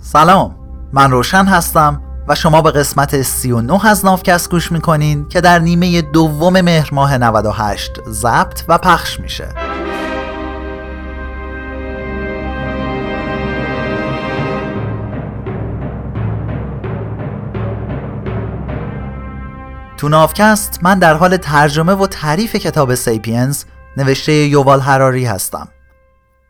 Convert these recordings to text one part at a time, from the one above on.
سلام. من روشن هستم و شما به قسمت 39 از نافکست گوش می‌کنین که در نیمه دوم مهر ماه 98 ضبط و پخش میشه. تو نافکست من در حال ترجمه و تعریف کتاب سیپینز نوشته یووال هراری هستم.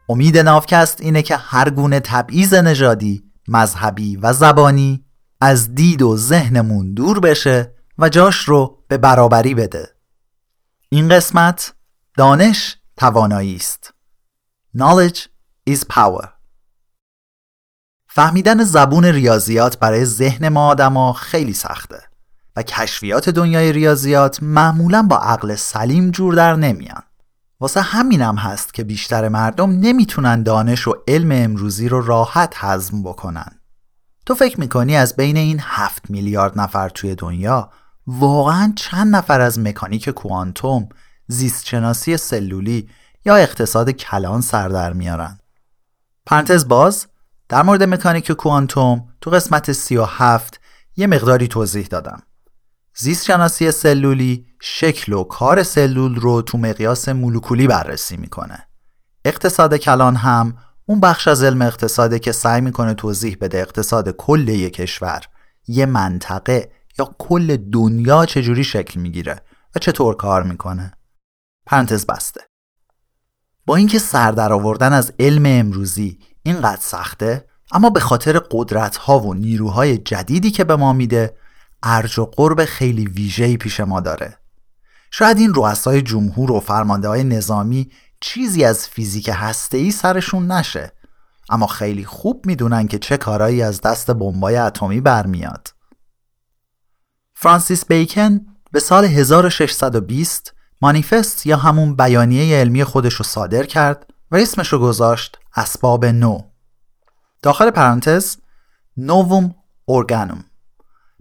امید نافکست اینه که هر گونه تبعیض نژادی، مذهبی و زبانی از دید و ذهنمون دور بشه و جاش رو به برابری بده. این قسمت دانش توانایی است. Knowledge is power. فهمیدن زبون ریاضیات برای ذهن ما آدما خیلی سخته و کشفیات دنیای ریاضیات معمولا با عقل سلیم جور در نمیان. واسه همینم هست که بیشتر مردم نمی‌تونن دانش و علم امروزی رو راحت هضم بکنن. تو فکر می‌کنی از بین این هفت میلیارد نفر توی دنیا واقعا چند نفر از مکانیک کوانتوم زیستشناسی سلولی یا اقتصاد کلان سر در میارن؟ پرانتز باز در مورد مکانیک کوانتوم تو قسمت 37 یه مقداری توضیح دادم. زیست شناسی سلولی شکل و کار سلول رو تو مقیاس مولکولی بررسی می‌کنه. اقتصاد کلان هم اون بخش از علم اقتصاده که سعی می‌کنه توضیح بده اقتصاد کل یک کشور، یه منطقه یا کل دنیا چجوری شکل می‌گیره و چطور کار می‌کنه. پرانتز بسته. با اینکه سر در آوردن از علم امروزی اینقدر سخته اما به خاطر قدرت ها و نیروهای جدیدی که به ما میده ارج و قرب خیلی ویژه‌ای پیش ما داره. شاید این رؤسای جمهور و فرمانده های نظامی چیزی از فیزیک هسته‌ای سرشون نشه اما خیلی خوب می‌دونن که چه کارایی از دست بمبای اتمی برمیاد. فرانسیس بیکن به سال 1620 مانیفست یا همون بیانیه علمی خودش رو صادر کرد و اسمش رو گذاشت اسباب نو. داخل پرانتز نووم اورگانوم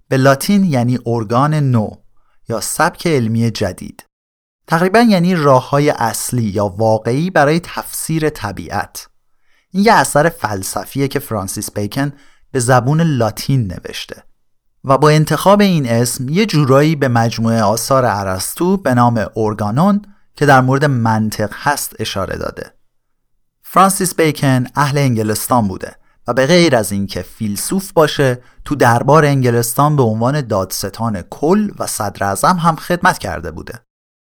به لاتین یعنی ارگان نو یا سبک علمی جدید. تقریبا یعنی راه های اصلی یا واقعی برای تفسیر طبیعت. این یه اثر فلسفیه که فرانسیس بیکن به زبون لاتین نوشته و با انتخاب این اسم یه جورایی به مجموعه آثار ارسطو به نام ارگانون که در مورد منطق هست اشاره داده. فرانسیس بیکن اهل انگلستان بوده. و به غیر از اینکه فیلسوف باشه تو دربار انگلستان به عنوان دادستان کل و صدر هم خدمت کرده بوده.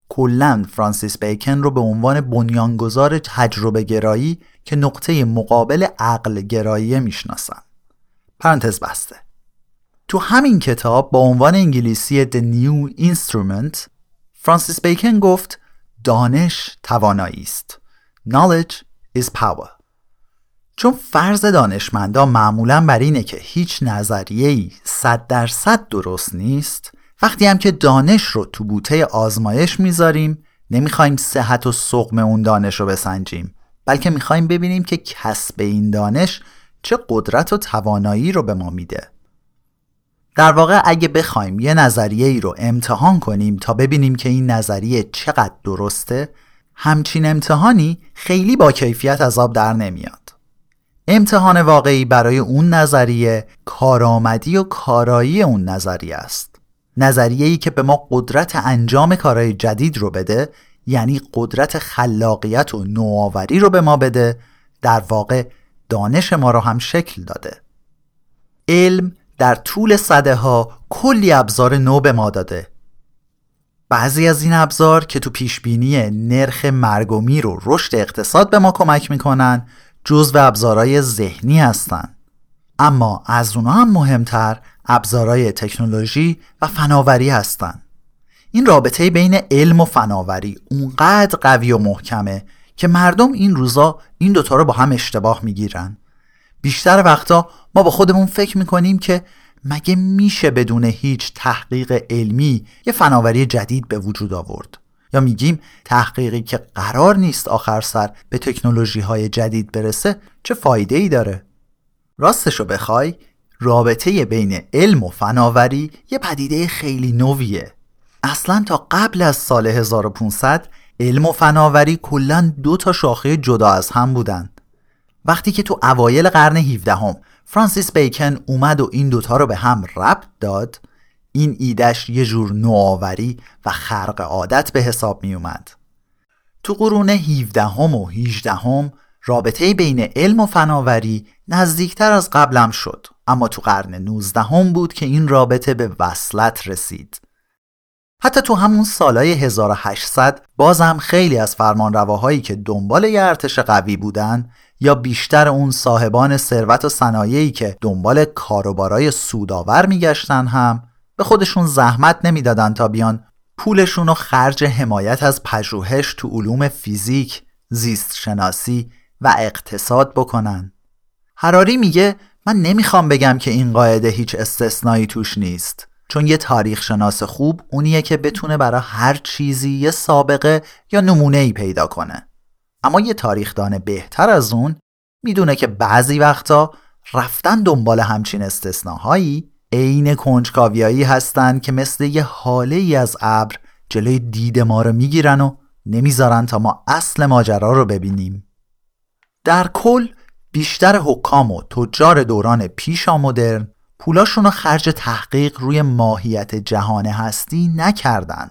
کلا فرانسیس بیکن رو به عنوان بنیانگذار تجربه گرایی که نقطه مقابل عقل گرایی می‌شناسن. پرانتز بسته. تو همین کتاب با عنوان انگلیسی The New Instrument فرانسیس بیکن گفت دانش توانایی است. Knowledge is power. چون فرض دانشمندا معمولا بر اینه که هیچ نظریه‌ای صد درصد درست نیست وقتی هم که دانش رو تو بوته آزمایش می‌ذاریم نمی‌خوایم صحت و سقم اون دانش رو بسنجیم بلکه می‌خوایم ببینیم که کسب این دانش چه قدرت و توانایی رو به ما میده. در واقع اگه بخوایم یه نظریه ای رو امتحان کنیم تا ببینیم که این نظریه چقدر درسته همچین امتحانی خیلی با کیفیت از در نمیاد. امتحان واقعی برای اون نظریه کارآمدی و کارایی اون نظریه است. نظریه ای که به ما قدرت انجام کارهای جدید رو بده یعنی قدرت خلاقیت و نوآوری رو به ما بده در واقع دانش ما رو هم شکل داده. علم در طول صده ها کلی ابزار نو به ما داده. بعضی از این ابزار که تو پیشبینی نرخ مرگ و میر و رشد اقتصاد به ما کمک می‌کنن جزو ابزارهای ذهنی هستند. اما از اونها هم مهمتر ابزارهای تکنولوژی و فناوری هستند. این رابطه بین علم و فناوری اونقدر قوی و محکمه که مردم این روزا این دوتا رو با هم اشتباه می‌گیرن. بیشتر وقتا ما با خودمون فکر می‌کنیم که مگه میشه بدون هیچ تحقیق علمی یه فناوری جدید به وجود آورد. یا میگیم تحقیقی که قرار نیست آخر سر به تکنولوژی های جدید برسه چه فایده ای داره؟ راستشو بخوای رابطه بین علم و فناوری یه پدیده خیلی نویه. اصلا تا قبل از سال 1500 علم و فناوری کلا دو تا شاخه جدا از هم بودن. وقتی که تو اوایل قرن 17 هم فرانسیس بیکن اومد و این دوتا رو به هم ربط داد این ایدش یه جور نوآوری و خرق عادت به حساب می اومد. تو قرون 17 هم و 18 هم رابطه بین علم و فناوری نزدیکتر از قبلم شد اما تو قرن 19 هم بود که این رابطه به وصلت رسید حتی تو همون سالای 1800 بازم خیلی از فرمانرواهایی که دنبال یه ارتش قوی بودن یا بیشتر اون صاحبان ثروت و صنایعی که دنبال کاروبارای سودآور میگشتن هم به خودشون زحمت نمی‌دادن تا بیان پولشون رو خرج حمایت از پژوهش تو علوم فیزیک، زیست شناسی و اقتصاد بکنن. هراری میگه من نمی‌خوام بگم که این قاعده هیچ استثنایی توش نیست چون یه تاریخ شناس خوب اونیه که بتونه برای هر چیزی یه سابقه یا نمونه ای پیدا کنه. اما یه تاریخدان بهتر از اون می‌دونه که بعضی وقتا رفتن دنبال همچین استثناهایی عین کنجکاویایی هستن که مثل یه حاله ای از ابر جلوی دید ما رو می‌گیرن و نمی‌ذارن تا ما اصل ماجرا رو ببینیم. در کل بیشتر حکام و تجار دوران پیشا مدرن پولاشون رو خرج تحقیق روی ماهیت جهان هستی نکردن.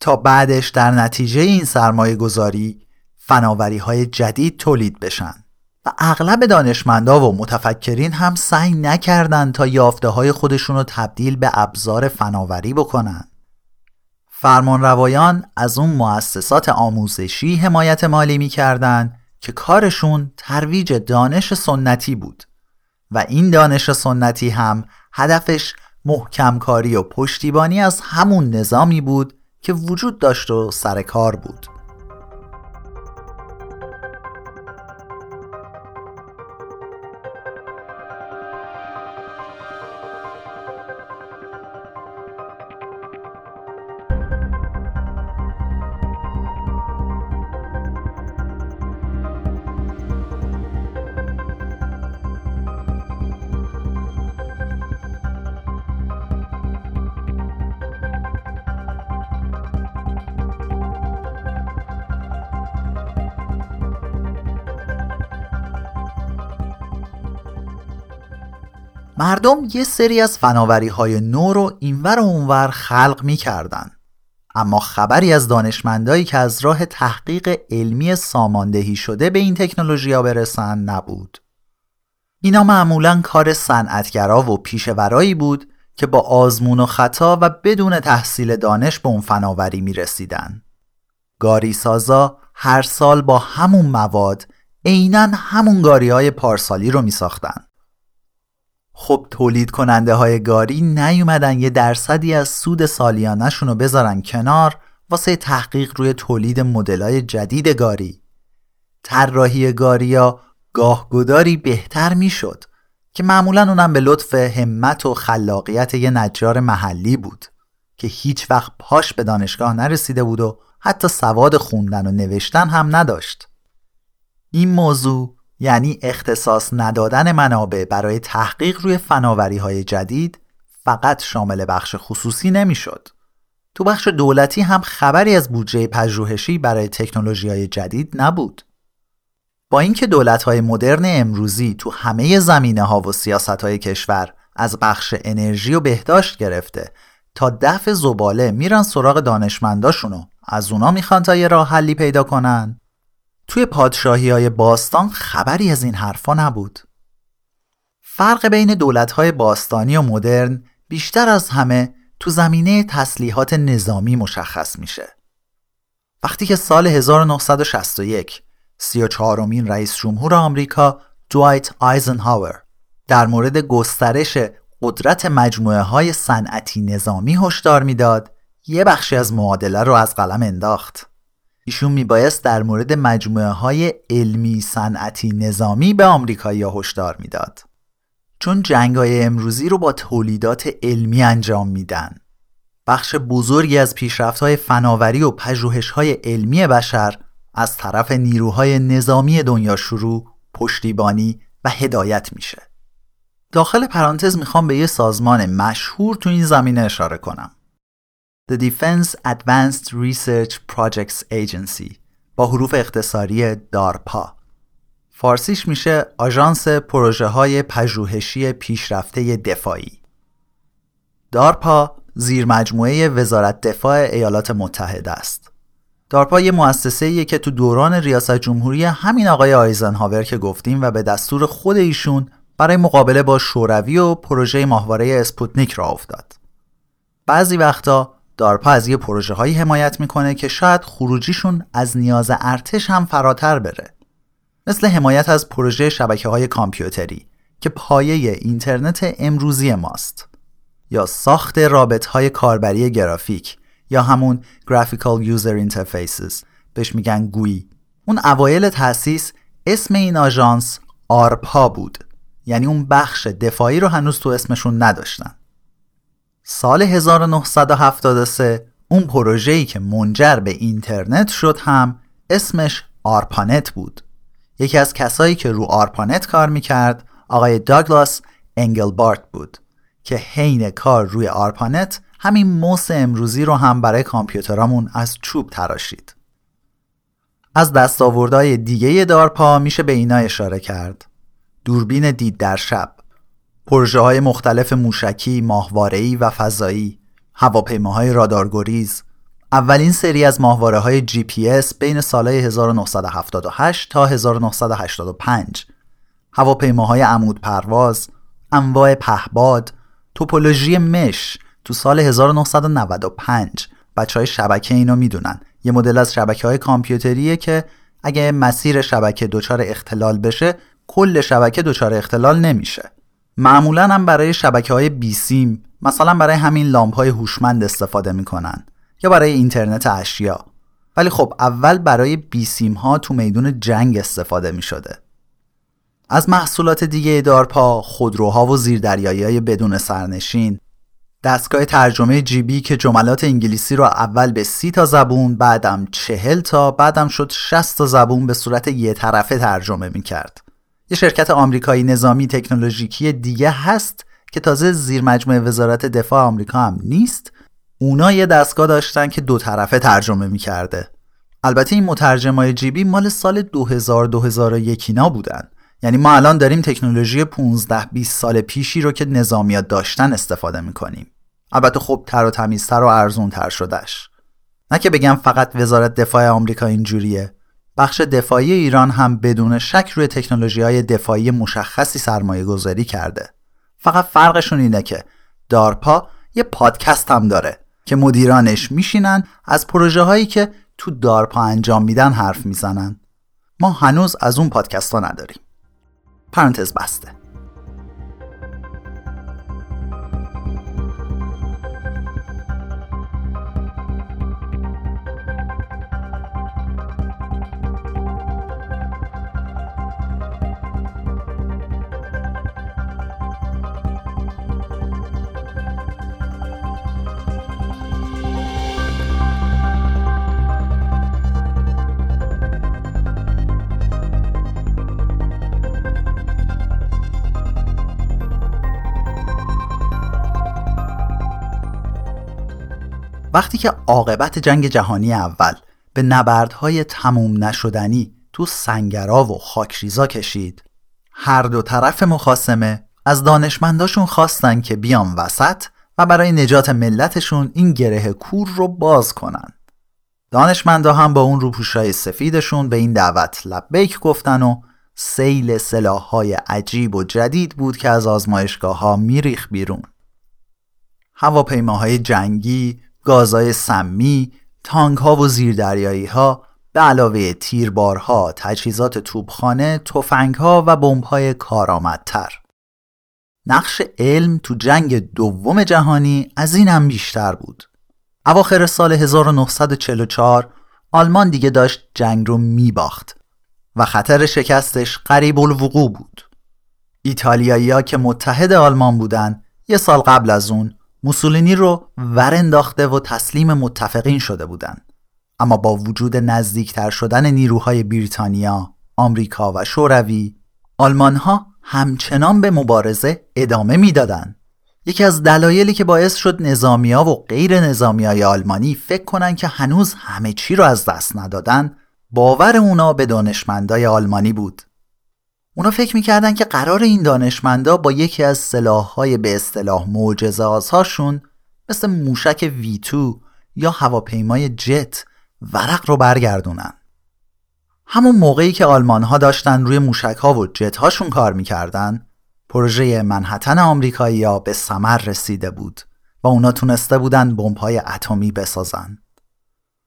تا بعدش در نتیجه این سرمایه گذاری فناوری های جدید تولید بشن. و اغلب دانشمندا و متفکرین هم سعی نکردند تا یافته های خودشون رو تبدیل به ابزار فناوری بکنن. فرمانروایان از اون مؤسسات آموزشی حمایت مالی می‌کردند که کارشون ترویج دانش سنتی بود و این دانش سنتی هم هدفش محکم کاری و پشتیبانی از همون نظامی بود که وجود داشت و سر کار بود. مردم یه سری از فناوری های نو رو اینور و اونور خلق می کردن. اما خبری از دانشمندایی که از راه تحقیق علمی ساماندهی شده به این تکنولوژی ها برسن نبود. اینا معمولا کار صنعتگرا و پیشورایی بود که با آزمون و خطا و بدون تحصیل دانش به اون فناوری می رسیدن. گاری سازا هر سال با همون مواد عینا همون گاری های پارسالی رو می ساختن. خب تولید کننده های گاری نیومدن یه درصدی از سود سالیانشون رو بذارن کنار واسه تحقیق روی تولید مدلای جدید گاری. طراحی گاریا گاهگداری بهتر می‌شد که معمولا اونم به لطف همت و خلاقیت یه نجار محلی بود که هیچ وقت پاش به دانشگاه نرسیده بود و حتی سواد خوندن و نوشتن هم نداشت. این موضوع یعنی اختصاص ندادن منابع برای تحقیق روی فناوری های جدید فقط شامل بخش خصوصی نمی‌شد. تو بخش دولتی هم خبری از بودجه پژوهشی برای تکنولوژی های جدید نبود. با اینکه دولت های مدرن امروزی تو همه زمینه ها و سیاست های کشور از بخش انرژی و بهداشت گرفته تا دفع زباله میرن سراغ دانشمنداشونو از اونا می‌خوان تا یه راه حلی پیدا کنن توی پادشاهی های باستان خبری از این حرفا نبود. فرق بین دولت های باستانی و مدرن بیشتر از همه تو زمینه تسلیحات نظامی مشخص میشه. وقتی که سال 1961 سی و چهارمین رئیس جمهور آمریکا دوایت آیزنهاور در مورد گسترش قدرت مجموعه های صنعتی نظامی هشدار می‌داد یه بخشی از معادله رو از قلم انداخت. ایشون میبایست در مورد مجموعه های علمی صنعتی نظامی به آمریکایی هشدار می‌داد. چون جنگ های امروزی رو با تولیدات علمی انجام میدن. بخش بزرگی از پیشرفت های فناوری و پژوهش های علمی بشر از طرف نیروهای نظامی دنیا شروع پشتیبانی و هدایت میشه. داخل پرانتز می‌خوام به یه سازمان مشهور تو این زمینه اشاره کنم. The Defense Advanced Research Projects Agency با حروف اختصاری دارپا فارسیش میشه آژانس پروژه های پژوهشی پیشرفته دفاعی. دارپا زیر مجموعه وزارت دفاع ایالات متحده است. دارپا یه مؤسسه که تو دوران ریاست جمهوری همین آقای آیزنهاور که گفتیم و به دستور خود ایشون برای مقابله با شوروی و پروژه ماهواره اسپوتنیک راه افتاد. بعضی وقتا دارپا از یه پروژه هایی حمایت می‌کنه که شاید خروجیشون از نیاز ارتش هم فراتر بره. مثل حمایت از پروژه شبکه های کامپیوتری که پایه اینترنت امروزی ماست. یا ساخت رابط های کاربری گرافیک یا همون Graphical User Interfaces بهش میگن گویی اون اوایل تأسیس اسم این آژانس آرپا بود یعنی اون بخش دفاعی رو هنوز تو اسمشون نداشتن سال 1973 اون پروژه‌ای که منجر به اینترنت شد هم اسمش آرپانت بود یکی از کسایی که رو آرپانت کار می‌کرد آقای داگلاس انگلبارت بود که حین کار روی آرپانت همین موس امروزی رو هم برای کامپیوترامون از چوب تراشید. از دستاوردهای دیگه دارپا میشه به اینا اشاره کرد. دوربین دید در شب، پروژه های مختلف موشکی، ماهواره‌ای و فضایی، هواپیماهای رادارگریز، اولین سری از ماهواره های جی پی اس بین سالهای 1978 تا 1985 هواپیماهای عمود پرواز، انواع پهباد، توپولوژی مش تو سال 1995 بچه های شبکه اینو می‌دونن. یه مدل از شبکه های کامپیوتریه که اگه مسیر شبکه دچار اختلال بشه کل شبکه دچار اختلال نمیشه. معمولا هم برای شبکه های بیسیم مثلا برای همین لامپ های هوشمند استفاده می‌کنن یا برای اینترنت اشیا ولی خب اول برای بیسیم ها تو میدون جنگ استفاده می شده. از محصولات دیگه دارپا خودروها و زیردریایی های بدون سرنشین دستگاه ترجمه جیبی که جملات انگلیسی رو اول به سی تا زبون بعدم چهل تا بعدم شد 60 تا زبون به صورت یه طرفه ترجمه می کرد. یه شرکت آمریکایی نظامی تکنولوژیکی دیگه هست که تازه زیر مجموعه وزارت دفاع آمریکا هم نیست. اونا یه دستگاه داشتن که دو طرفه ترجمه می کرده. البته این مترجمای جیبی مال سال 2000 2001 اینا بودن. یعنی ما الان داریم تکنولوژی 15 20 سال پیشی رو که نظامیات داشتن استفاده می‌کنیم. البته خب تر و تمیزتر و ارزون تر شدهش. نه که بگم فقط وزارت دفاع آمریکا اینجوریه. بخش دفاعی ایران هم بدون شک روی تکنولوژی های دفاعی مشخصی سرمایه گذاری کرده. فقط فرقشون اینه که دارپا یه پادکست هم داره که مدیرانش میشینن از پروژه هایی که تو دارپا انجام میدن حرف می‌زنن. ما هنوز از اون پادکست ها نداریم. پرانتز بسته. وقتی که عاقبت جنگ جهانی اول به نبردهای تموم نشدنی تو سنگرا و خاکریزا کشید هر دو طرف مخاسمه از دانشمنداشون خواستن که بیان وسط و برای نجات ملتشون این گره کور رو باز کنن. دانشمندا هم با اون روپوشای سفیدشون به این دعوت لبیک گفتن و سیل سلاحهای عجیب و جدید بود که از آزمایشگاه ها میریخ بیرون. هواپیماهای جنگی گازهای سمی، تانک ها و زیردریایی ها به علاوه تیربارها، تجهیزات توپخانه، تفنگ ها و بمب های کارآمدتر. نقش علم تو جنگ دوم جهانی از این هم بیشتر بود. اواخر سال 1944 آلمان دیگه داشت جنگ رو میباخت و خطر شکستش قریب الوقوع بود. ایتالیایی که متحد آلمان بودن یه سال قبل از اون موسولینی رو ور انداخته و تسلیم متفقین شده بودند. اما با وجود نزدیکتر شدن نیروهای بریتانیا، آمریکا و شوروی، آلمان ها همچنان به مبارزه ادامه می‌دادند. یکی از دلایلی که باعث شد نظامیا و غیر نظامی های آلمانی فکر کنن که هنوز همه چی رو از دست ندادن باور اونا به دانشمندای آلمانی بود اونا فکر می‌کردن که قرار این دانشمندا با یکی از سلاحهای به اصطلاح معجزه‌آساشون مثل موشک ویتو یا هواپیمای جت ورق رو برگردونن. همون موقعی که آلمان ها داشتن روی موشک ها و جت هاشون کار می‌کردن پروژه منحتن آمریکایی ها به سمر رسیده بود و اونا تونسته بودن بمب های اتمی بسازن.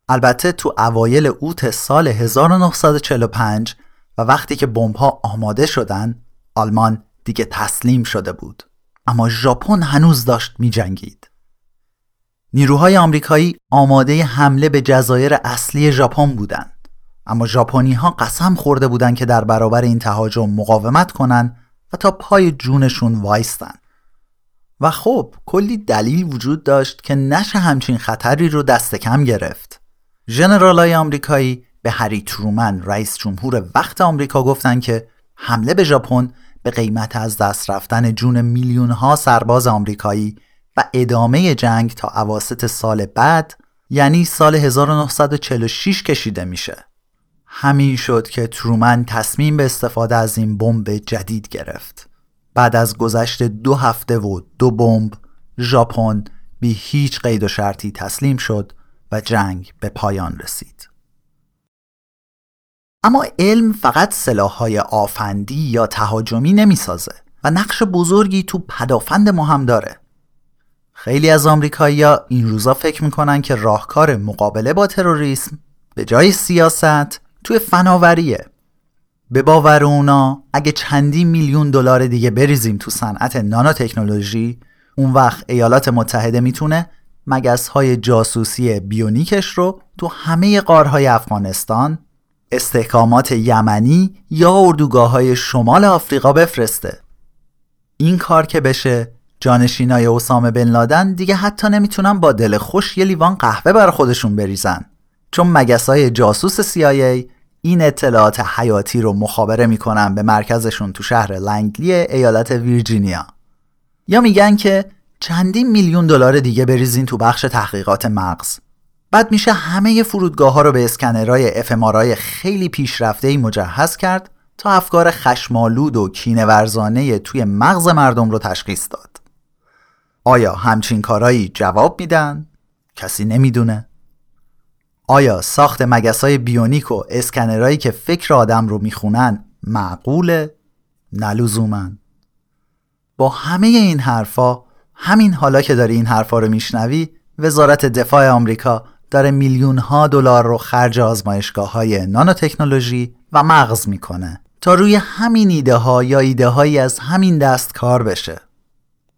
البته تو اوایل اوت سال 1945 و وقتی که بمب ها آماده شدن آلمان دیگه تسلیم شده بود. اما ژاپن هنوز داشت می جنگید. نیروهای آمریکایی آماده حمله به جزایر اصلی ژاپن بودند. اما ژاپنی ها قسم خورده بودند که در برابر این تهاجم مقاومت کنند و تا پای جونشون وایستن. و خب کلی دلیل وجود داشت که نشه همچین خطری رو دست کم گرفت. ژنرالای آمریکایی به هری ترومن رئیس جمهور وقت آمریکا گفتن که حمله به ژاپن به قیمت از دست رفتن جون میلیون ها سرباز آمریکایی و ادامه جنگ تا اواسط سال بعد یعنی سال 1946 کشیده میشه. همین شد که ترومن تصمیم به استفاده از این بمب جدید گرفت. بعد از گذشت دو هفته و دو بمب ژاپن بی هیچ قید و شرطی تسلیم شد و جنگ به پایان رسید. اما علم فقط سلاحهای آفندی یا تهاجمی نمی‌سازه و نقش بزرگی تو پدافند ما هم داره. خیلی از آمریکایی‌ها این روزا فکر می‌کنن که راهکار مقابله با تروریسم به جای سیاست توی فناوریه. به باور اونا اگه چندی میلیون دلار دیگه بریزیم تو صنعت نانو تکنولوژی اون وقت ایالات متحده می‌تونه مگس های جاسوسی بیونیکش رو تو همه قارهای افغانستان استحکامات یمنی یا اردوگاه های شمال آفریقا بفرسته. این کار که بشه جانشینای اسامه بن لادن دیگه حتی نمی‌تونن با دل خوش یه لیوان قهوه بر خودشون بریزن. چون مگسای جاسوس CIA این اطلاعات حیاتی رو مخابره می‌کنن به مرکزشون تو شهر لنگلی ایالت ویرجینیا. یا میگن که چندین میلیون دلار دیگه بریزین تو بخش تحقیقات مغز. بعد میشه همه فرودگاه ها رو به اسکنرهای افمارای خیلی پیشرفته مجهز کرد تا افکار خشمالود و کینورزانه توی مغز مردم رو تشخیص داد. آیا همچین کارایی جواب میدن؟ کسی نمی‌دونه. آیا ساخت مگسای بیونیک و اسکنرهایی که فکر آدم رو می‌خونن معقوله؟ نلوزومن. با همه این حرفا همین حالا که داری این حرفا رو میشنوی وزارت دفاع آمریکا داره میلیون ها دلار رو خرج آزمایشگاه های نانوتکنولوژی و مغز می‌کنه تا روی همین ایده ها یا ایده هایی از همین دست کار بشه.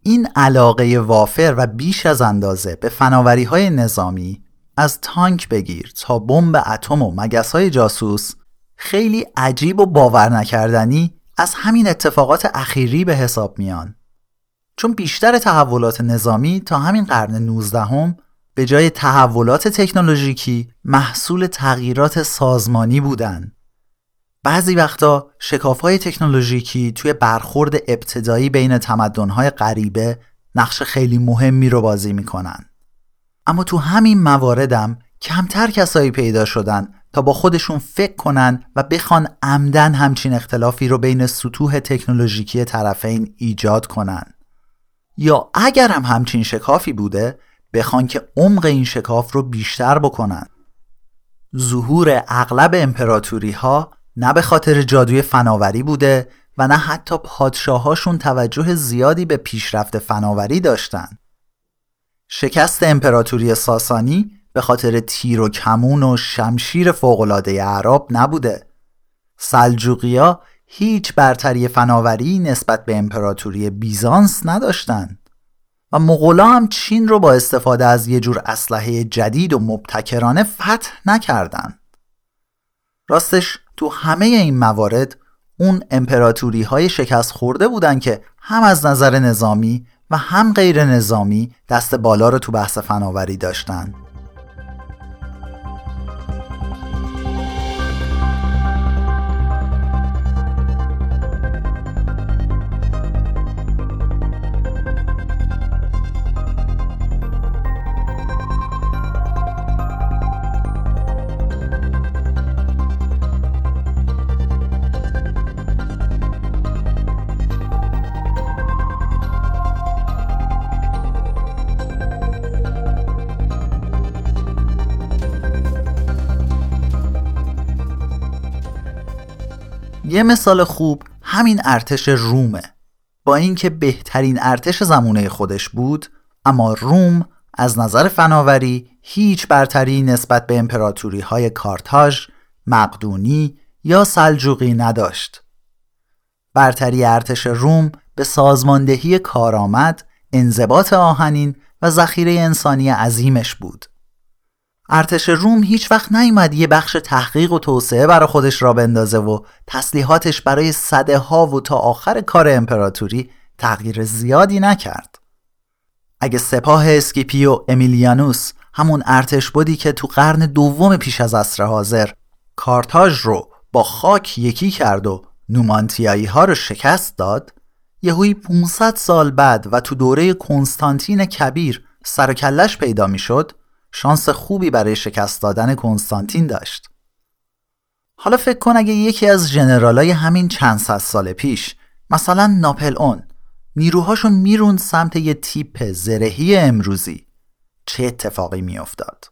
این علاقه وافر و بیش از اندازه به فناوری های نظامی از تانک بگیر تا بمب اتم و مگس های جاسوس خیلی عجیب و باور نکردنی از همین اتفاقات اخیری به حساب میان. چون بیشتر تحولات نظامی تا همین قرن 19 هم به جای تحولات تکنولوژیکی محصول تغییرات سازمانی بودن. بعضی وقتا شکافهای تکنولوژیکی توی برخورد ابتدایی بین تمدنهای غریبه نقش خیلی مهمی رو بازی می‌کنن. اما تو همین مواردم کمتر کسایی پیدا شدن تا با خودشون فکر کنن و بخوان عمدن همچین اختلافی رو بین سطوح تکنولوژیکی طرفین ایجاد کنن. یا اگر هم همچین شکافی بوده بخوان که عمق این شکاف رو بیشتر بکنن. ظهور اغلب امپراتوری ها نه به خاطر جادوی فناوری بوده و نه حتی پادشاهاشون توجه زیادی به پیشرفت فناوری داشتن. شکست امپراتوری ساسانی به خاطر تیر و کمون و شمشیر فوقالعاده عرب نبوده. سلجوقیا هیچ برتری فناوری نسبت به امپراتوری بیزانس نداشتند و مغولا هم چین رو با استفاده از یه جور اسلحه جدید و مبتکرانه فتح نکردند. راستش تو همه این موارد اون امپراتوری های شکست خورده بودن که هم از نظر نظامی و هم غیر نظامی دست بالا رو تو بحث فناوری داشتند. یه مثال خوب همین ارتش رومه با اینکه بهترین ارتش زمونه خودش بود اما روم از نظر فناوری هیچ برتری نسبت به امپراتوری های کارتاژ، مقدونی یا سلجوقی نداشت. برتری ارتش روم به سازماندهی کارآمد، انضباط آهنین و ذخیره انسانی عظیمش بود. ارتش روم هیچ وقت نیومد یه بخش تحقیق و توسعه برای خودش را بندازه و تسلیحاتش برای صده ها و تا آخر کار امپراتوری تغییر زیادی نکرد. اگه سپاه اسکیپی و امیلیانوس همون ارتش بودی که تو قرن دوم پیش از عصر حاضر کارتاژ رو با خاک یکی کرد و نومانتیایی ها رو شکست داد یهوی 500 سال بعد و تو دوره کنستانتین کبیر سر پیدا می‌شد شانس خوبی برای شکست دادن کنستانتین داشت. حالا فکر کن اگه یکی از جنرالای همین چند صد سال پیش مثلا ناپل اون نیروهاشون میرون سمت یه تیپ زرهی امروزی. چه اتفاقی میافتاد؟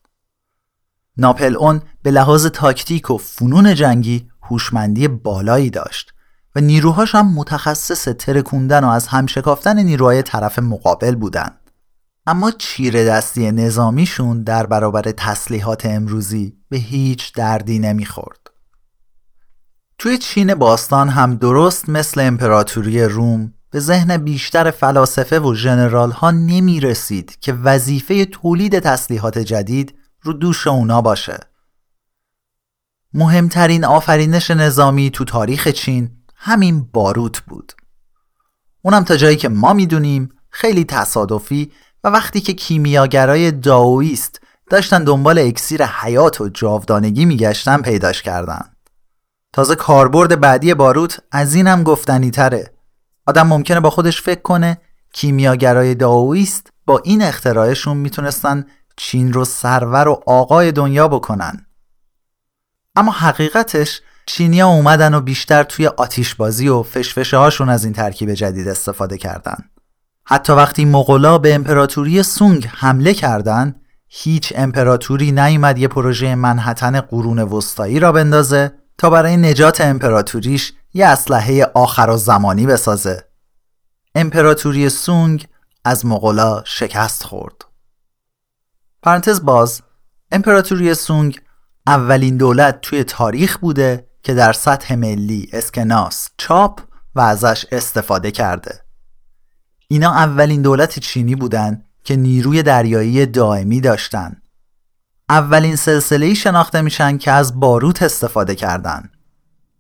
ناپل اون به لحاظ تاکتیک و فنون جنگی هوشمندی بالایی داشت و نیروهاش هم متخصص ترکوندن و از همشکافتن نیروهای طرف مقابل بودن. اما چیره دستی نظامیشون در برابر تسلیحات امروزی به هیچ دردی نمی‌خورد. توی چین باستان هم درست مثل امپراتوری روم به ذهن بیشتر فلاسفه و ژنرال ها نمی رسید که وظیفه تولید تسلیحات جدید رو دوش اونا باشه. مهمترین آفرینش نظامی تو تاریخ چین همین باروت بود. اونم تا جایی که ما می‌دونیم خیلی تصادفی و وقتی که کیمیاگرای داویست داشتن دنبال اکسیر حیات و جاودانگی میگشتن پیداش کردن. تازه کاربرد بعدی باروت از اینم گفتنی تره. آدم ممکنه با خودش فکر کنه کیمیاگرای داویست با این اختراعشون می‌تونستن چین رو سرور و آقای دنیا بکنن. اما حقیقتش چینیا اومدن و بیشتر توی آتیشبازی و فشفشه هاشون از این ترکیب جدید استفاده کردن. حتی وقتی مغلا به امپراتوری سونگ حمله کردند، هیچ امپراتوری نیومد یه پروژه منحتن قرون وسطایی را بندازه تا برای نجات امپراتوریش یه اسلحه آخر و زمانی بسازه. امپراتوری سونگ از مغلا شکست خورد. پرانتز باز امپراتوری سونگ اولین دولت توی تاریخ بوده که در سطح ملی اسکناس چاپ و ازش استفاده کرده. اینا اولین دولت چینی بودن که نیروی دریایی دائمی داشتن. اولین سلسله شناخته میشن که از باروت استفاده کردن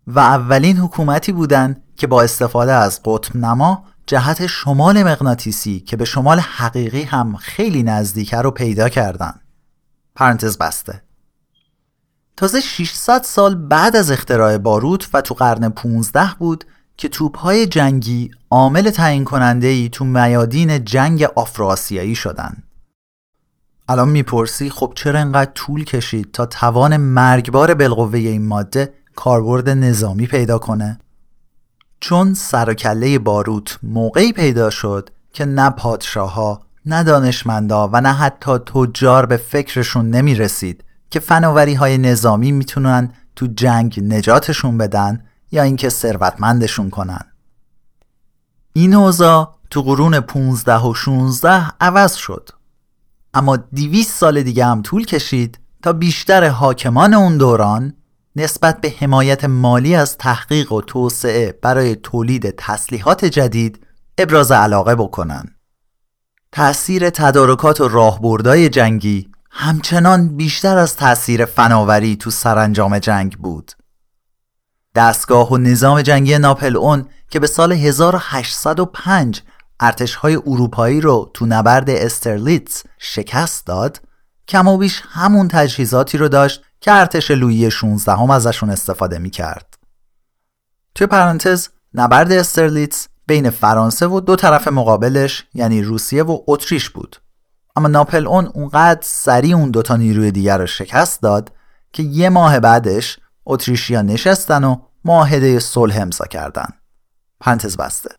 و اولین حکومتی بودن که با استفاده از قطب نما جهت شمال مغناطیسی که به شمال حقیقی هم خیلی نزدیکه رو پیدا کردن. پرانتز بسته. تازه 600 سال بعد از اختراع باروت و تو قرن 15 بود که توپهای جنگی عامل تعیین کننده ای تو میادین جنگ آفراسیایی شدن. الان می‌پرسی خب چرا انقدر طول کشید تا توان مرگبار بالقوه این ماده کاربرد نظامی پیدا کنه؟ چون سر و کله باروت موقعی پیدا شد که نه پادشاه ها نه دانشمندا و نه حتی تجار به فکرشون نمی رسید که فناوری های نظامی می‌تونن تو جنگ نجاتشون بدن یا اینکه ثروتمندشون کنن این اوضاع تو قرون 15 و 16 عوض شد اما 200 سال دیگه هم طول کشید تا بیشتر حاکمان اون دوران نسبت به حمایت مالی از تحقیق و توسعه برای تولید تسلیحات جدید ابراز علاقه بکنن. تأثیر تدارکات و راهبردهای جنگی همچنان بیشتر از تأثیر فناوری تو سرانجام جنگ بود. دستگاه و نظام جنگی ناپل اون که به سال 1805 ارتشهای اروپایی رو تو نبرد استرلیتز شکست داد کم و بیش همون تجهیزاتی رو داشت که ارتش لویی 16 هم ازشون استفاده می کرد. توی پرانتز نبرد استرلیتز بین فرانسه و دو طرف مقابلش یعنی روسیه و اتریش بود. اما ناپل اون اونقدر سریع اون دوتا نیروی دیگر رو شکست داد که یه ماه بعدش اتریشیا نشستن و معاهده صلح امضا کردن. پرانتز بسته.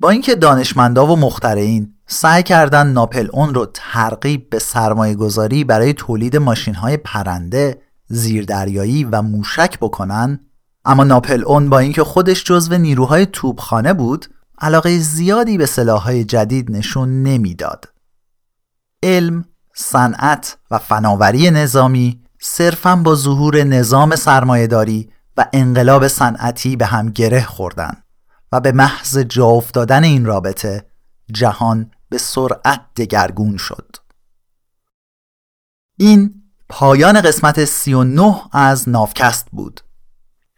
با اینکه دانشمندا و مخترعین سعی کردن ناپل اون رو ترغیب به سرمایه گذاری برای تولید ماشین های پرنده، زیردریایی و موشک بکنن اما ناپل اون با اینکه خودش جزو نیروهای توپخانه بود علاقه زیادی به سلاحهای جدید نشون نمی‌داد. علم، صنعت و فناوری نظامی صرفا با ظهور نظام سرمایهداری و انقلاب صنعتی به هم گره خوردن و به محض جا افتادن این رابطه جهان به سرعت دگرگون شد. این پایان قسمت 39 از نافکست بود.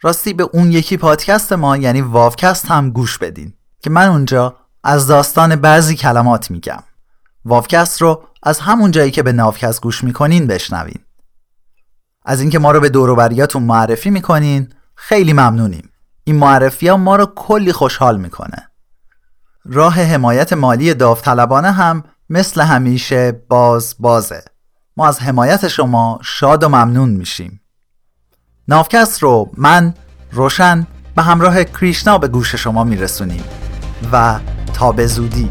راستی به اون یکی پادکست ما یعنی واوکست هم گوش بدین که من اونجا از داستان بعضی کلمات میگم. واوکست رو از همون جایی که به نافکست گوش می‌کنین بشنوین. از اینکه ما رو به دوروبریاتون معرفی می‌کنین خیلی ممنونیم. این معرفی ها ما رو کلی خوشحال می‌کنه. راه حمایت مالی داوطلبانه هم مثل همیشه باز بازه. ما از حمایت شما شاد و ممنون میشیم. نافکست رو من روشن به همراه کریشنا به گوش شما میرسونیم و تا به زودی